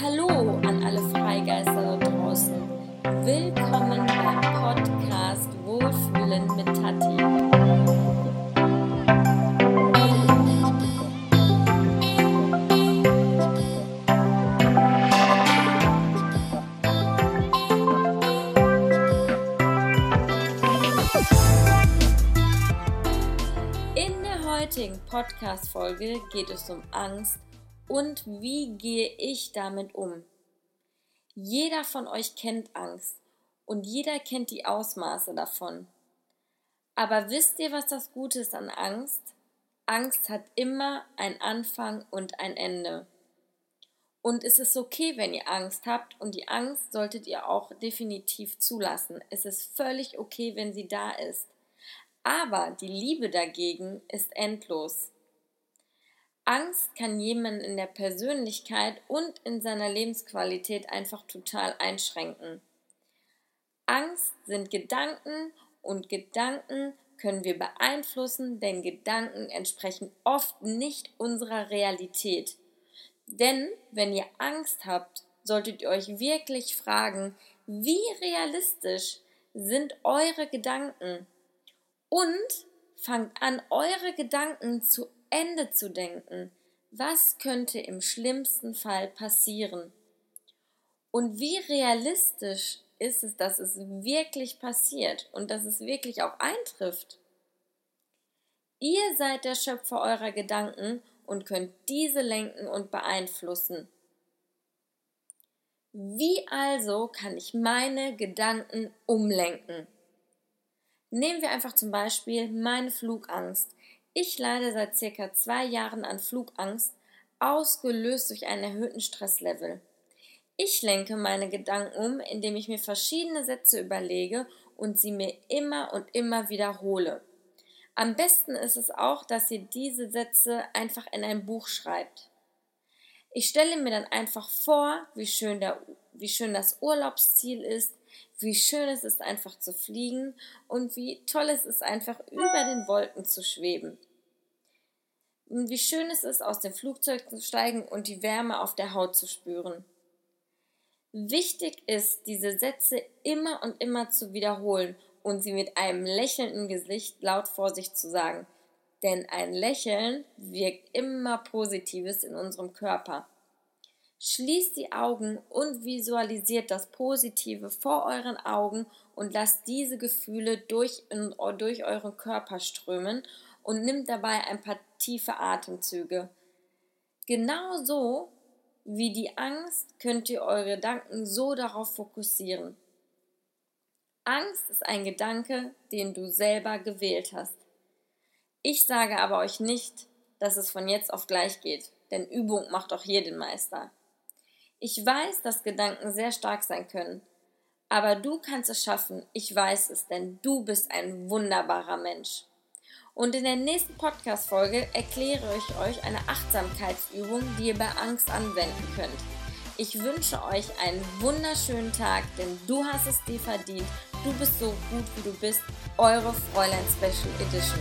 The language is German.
Hallo an alle Freigeister da draußen. Willkommen beim Podcast Wohlfühlen mit Tati. In der heutigen Podcast-Folge geht es um Angst und wie gehe ich damit um? Jeder von euch kennt Angst und jeder kennt die Ausmaße davon. Aber wisst ihr, was das Gute ist an Angst? Angst hat immer ein Anfang und ein Ende. Und es ist okay, wenn ihr Angst habt und die Angst solltet ihr auch definitiv zulassen. Es ist völlig okay, wenn sie da ist. Aber die Liebe dagegen ist endlos. Angst kann jemanden in der Persönlichkeit und in seiner Lebensqualität einfach total einschränken. Angst sind Gedanken und Gedanken können wir beeinflussen, denn Gedanken entsprechen oft nicht unserer Realität. Denn wenn ihr Angst habt, solltet ihr euch wirklich fragen, wie realistisch sind eure Gedanken? Und fangt an, eure Gedanken zu Ende zu denken. Was könnte im schlimmsten Fall passieren? Und wie realistisch ist es, dass es wirklich passiert und dass es wirklich auch eintrifft? Ihr seid der Schöpfer eurer Gedanken und könnt diese lenken und beeinflussen. Wie also kann ich meine Gedanken umlenken? Nehmen wir einfach zum Beispiel meine Flugangst. Ich leide seit circa zwei Jahren an Flugangst, ausgelöst durch einen erhöhten Stresslevel. Ich lenke meine Gedanken um, indem ich mir verschiedene Sätze überlege und sie mir immer und immer wiederhole. Am besten ist es auch, dass ihr diese Sätze einfach in ein Buch schreibt. Ich stelle mir dann einfach vor, wie schön, der, wie schön das Urlaubsziel ist, wie schön es ist, einfach zu fliegen und wie toll es ist, einfach über den Wolken zu schweben. Wie schön es ist, aus dem Flugzeug zu steigen und die Wärme auf der Haut zu spüren. Wichtig ist, diese Sätze immer und immer zu wiederholen und sie mit einem lächelnden Gesicht laut vor sich zu sagen. Denn ein Lächeln wirkt immer Positives in unserem Körper. Schließt die Augen und visualisiert das Positive vor euren Augen und lasst diese Gefühle durch, durch euren Körper strömen und nimmt dabei ein paar tiefe Atemzüge. Genauso wie die Angst könnt ihr eure Gedanken so darauf fokussieren. Angst ist ein Gedanke, den du selber gewählt hast. Ich sage aber euch nicht, dass es von jetzt auf gleich geht, denn Übung macht auch jeden Meister. Ich weiß, dass Gedanken sehr stark sein können, aber du kannst es schaffen, ich weiß es, denn du bist ein wunderbarer Mensch. Und in der nächsten Podcast-Folge erkläre ich euch eine Achtsamkeitsübung, die ihr bei Angst anwenden könnt. Ich wünsche euch einen wunderschönen Tag, denn du hast es dir verdient. Du bist so gut, wie du bist. Eure Fräulein Special Edition.